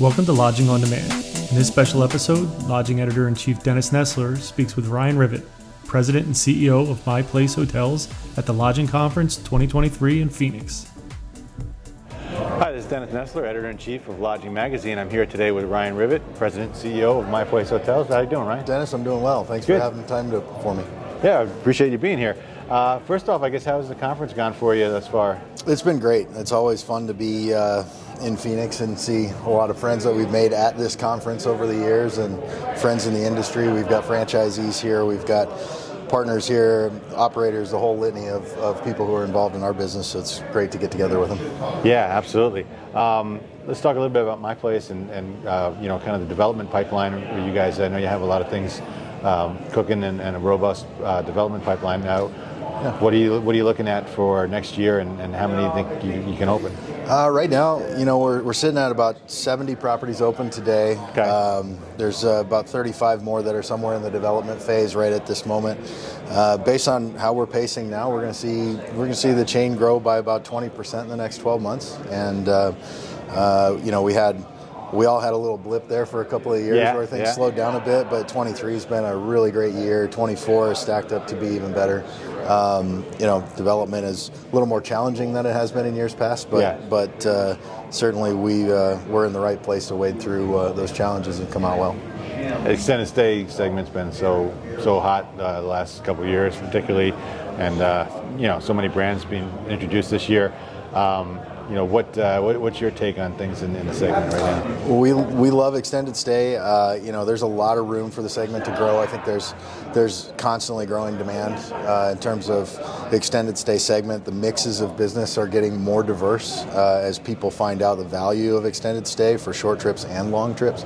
Welcome to Lodging on Demand. In this special episode, Lodging Editor in Chief Dennis Nessler speaks with Ryan Rivett, President and CEO of My Place Hotels at the Lodging Conference 2023 in Phoenix. Hi, this is Dennis Nessler, Editor in Chief of Lodging Magazine. I'm here today with Ryan Rivett, President and CEO of My Place Hotels. How are you doing, Ryan? Dennis, I'm doing well. Thanks Good. for having time to, for me. Yeah, I appreciate you being here. Uh, first off, I guess how's the conference gone for you thus far? It's been great. It's always fun to be uh, in Phoenix and see a lot of friends that we've made at this conference over the years and friends in the industry. We've got franchisees here, we've got partners here, operators, the whole litany of, of people who are involved in our business. So it's great to get together with them. Yeah, absolutely. Um, let's talk a little bit about my place and, and uh, you know kind of the development pipeline. You guys, I know you have a lot of things um, cooking and, and, a robust uh, development pipeline now. Yeah. What are you What are you looking at for next year, and, and how many do you think you, you can open? Uh, right now, you know, we're, we're sitting at about 70 properties open today. Okay. Um, there's uh, about 35 more that are somewhere in the development phase right at this moment. Uh, based on how we're pacing now, we're going to see we're going to see the chain grow by about 20% in the next 12 months, and uh, uh, you know, we had we all had a little blip there for a couple of years yeah, where things yeah. slowed down a bit, but 23 has been a really great year. 24 is stacked up to be even better. Um, you know, development is a little more challenging than it has been in years past, but yeah. but uh, certainly we uh, we're in the right place to wade through uh, those challenges and come out well. Extended stay segment's been so so hot uh, the last couple of years, particularly, and uh, you know so many brands being introduced this year. Um, you know, what, uh, what, what's your take on things in, in, the segment right now? We, we love extended stay. Uh, you know, there's a lot of room for the segment to grow. I think there's there's constantly growing demand uh, in terms of the extended stay segment. The mixes of business are getting more diverse uh, as people find out the value of extended stay for short trips and long trips.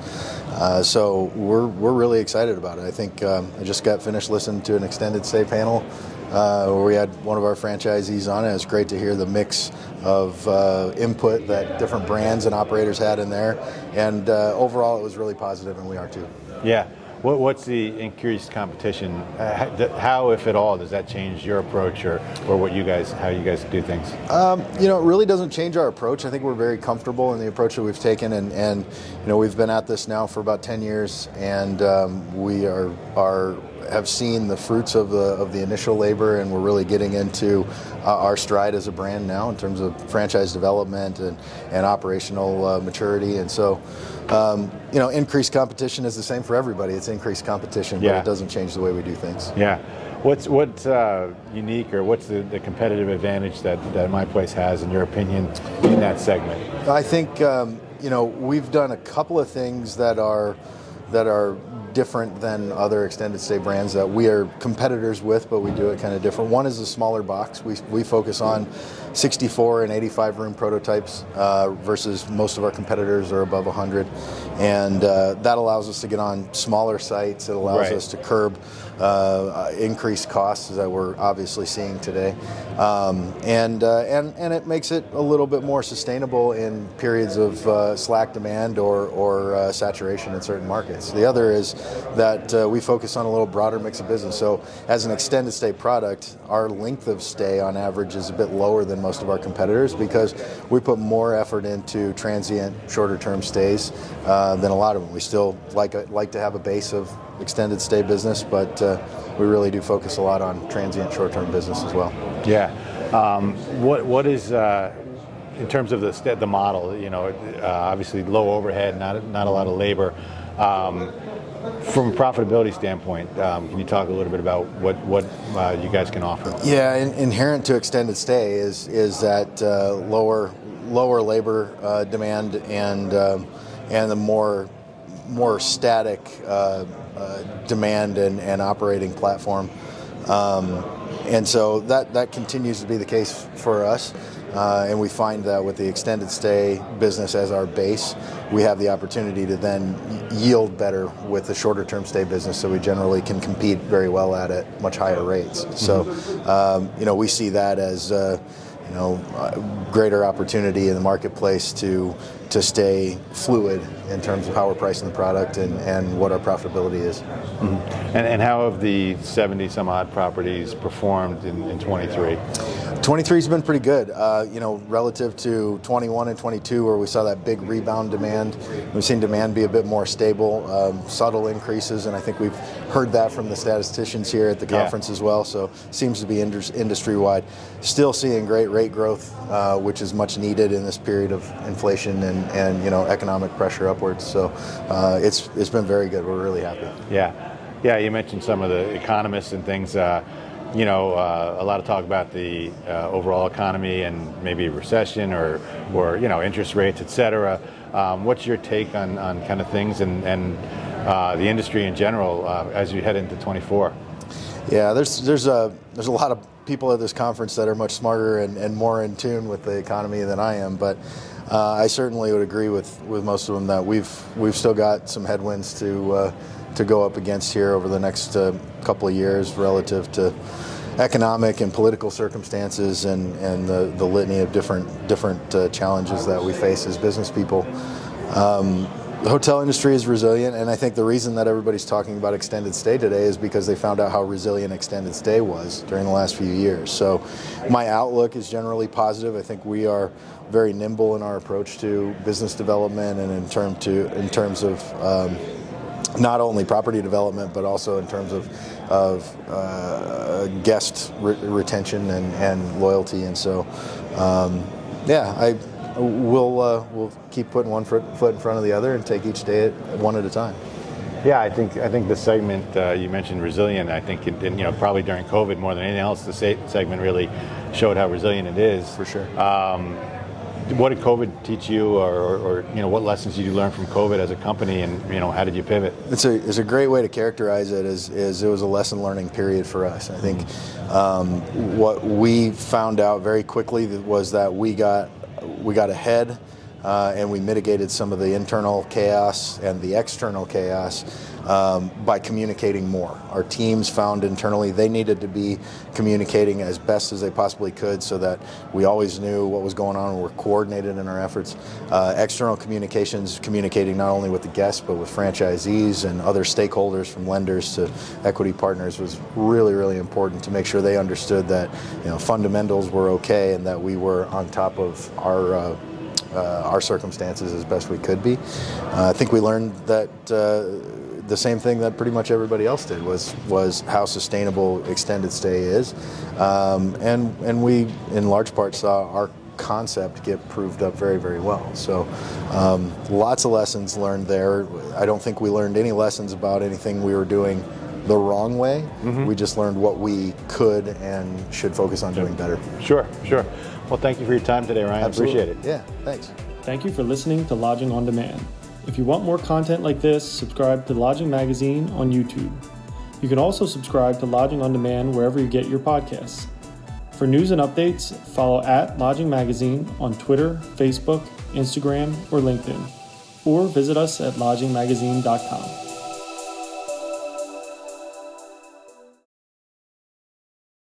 Uh, so we're we're really excited about it. I think um, I just got finished listening to an extended stay panel uh, where we had one of our franchisees on it. It's great to hear the mix of uh, input that different brands and operators had in there. And uh, overall, it was really positive, and we are too. Yeah. What, what's the increased competition? Uh, how, if at all, does that change your approach or, or what you guys, how you guys do things? Um, you know, it really doesn't change our approach. I think we're very comfortable in the approach that we've taken, and, and you know, we've been at this now for about 10 years, and um, we are are have seen the fruits of the of the initial labor, and we're really getting into uh, our stride as a brand now in terms of franchise development and and operational uh, maturity. And so, um, you know, increased competition is the same for everybody. It's increased competition, yeah. but it doesn't change the way we do things. Yeah. What's what's uh, unique or what's the, the, competitive advantage that, that my place has, in your opinion, in that segment? I think um, you know we've done a couple of things that are that are different than other extended stay brands that we are competitors with, but we do it kind of different. One is a smaller box. We, we focus on 64 and 85 room prototypes uh, versus most of our competitors are above 100. And uh, that allows us to get on smaller sites. It allows right. us to curb uh, increased costs that we're obviously seeing today. Um, and, uh, and, and it makes it a little bit more sustainable in periods of uh, slack demand or, or uh, saturation in certain markets. The other is that uh, we focus on a little broader mix of business. So, as an extended stay product, our length of stay on average is a bit lower than most of our competitors because we put more effort into transient, shorter term stays uh, than a lot of them. We still like, a, like to have a base of extended stay business, but uh, we really do focus a lot on transient short term business as well. Yeah. Um, what, what is. Uh in terms of the the model, you know, uh, obviously low overhead, not not a lot of labor. Um, from a profitability standpoint, um, can you talk a little bit about what what uh, you guys can offer? Yeah, in, inherent to extended stay is is that uh, lower lower labor uh, demand and um, and the more more static uh, uh, demand and, and operating platform. Um, and so that, that continues to be the case for us. Uh, and we find that with the extended stay business as our base, we have the opportunity to then yield better with the shorter term stay business. So we generally can compete very well at it, much higher rates. So, um, you know, we see that as, uh, you know, greater opportunity in the marketplace to to stay fluid in terms of how we're pricing the product and, and what our profitability is. Mm-hmm. And, and how have the 70 some odd properties performed in, in 23? 23 has been pretty good, uh, you know, relative to 21 and 22, where we saw that big rebound demand. We've seen demand be a bit more stable, um, subtle increases, and I think we've heard that from the statisticians here at the conference yeah. as well. So seems to be industry wide. Still seeing great rate growth, uh, which is much needed in this period of inflation and, and you know economic pressure upwards. So uh, it's it's been very good. We're really happy. Yeah, yeah. You mentioned some of the economists and things. Uh, you know, uh, a lot of talk about the uh, overall economy and maybe recession or, or you know, interest rates, et cetera. Um, what's your take on, on kind of things and, and uh, the industry in general uh, as you head into 24? Yeah, there's there's a there's a lot of people at this conference that are much smarter and, and more in tune with the economy than I am, but uh, I certainly would agree with, with most of them that we've we've still got some headwinds to uh, to go up against here over the next uh, couple of years relative to economic and political circumstances and, and the, the litany of different different uh, challenges that we face as business people. Um, the hotel industry is resilient, and I think the reason that everybody's talking about extended stay today is because they found out how resilient extended stay was during the last few years. So, my outlook is generally positive. I think we are very nimble in our approach to business development and in term to in terms of um, not only property development, but also in terms of, of uh, guest re- retention and, and loyalty. And so, um, yeah, I we'll uh, we'll keep putting one foot, foot in front of the other and take each day at, one at a time. Yeah, I think I think the segment uh, you mentioned resilient. I think it, you know probably during COVID more than anything else, the segment really showed how resilient it is. For sure. Um, what did COVID teach you, or, or, or, you know, what lessons did you learn from COVID as a company, and you know, how did you pivot? It's a it's a great way to characterize it. Is is it was a lesson learning period for us. I think um, what we found out very quickly was that we got we got ahead. Uh, and we mitigated some of the internal chaos and the external chaos um, by communicating more. Our teams found internally they needed to be communicating as best as they possibly could so that we always knew what was going on and we're coordinated in our efforts. Uh, external communications, communicating not only with the guests but with franchisees and other stakeholders from lenders to equity partners was really, really important to make sure they understood that you know, fundamentals were okay and that we were on top of our uh, uh, our circumstances as best we could be. Uh, I think we learned that uh, the same thing that pretty much everybody else did was was how sustainable extended stay is, um, and and we in large part saw our concept get proved up very very well. So um, lots of lessons learned there. I don't think we learned any lessons about anything we were doing the wrong way. Mm-hmm. We just learned what we could and should focus on doing better. Sure, sure. Well, thank you for your time today, Ryan. Absolutely. Appreciate it. Yeah, thanks. Thank you for listening to Lodging on Demand. If you want more content like this, subscribe to Lodging Magazine on YouTube. You can also subscribe to Lodging on Demand wherever you get your podcasts. For news and updates, follow at Lodging Magazine on Twitter, Facebook, Instagram, or LinkedIn, or visit us at lodgingmagazine.com.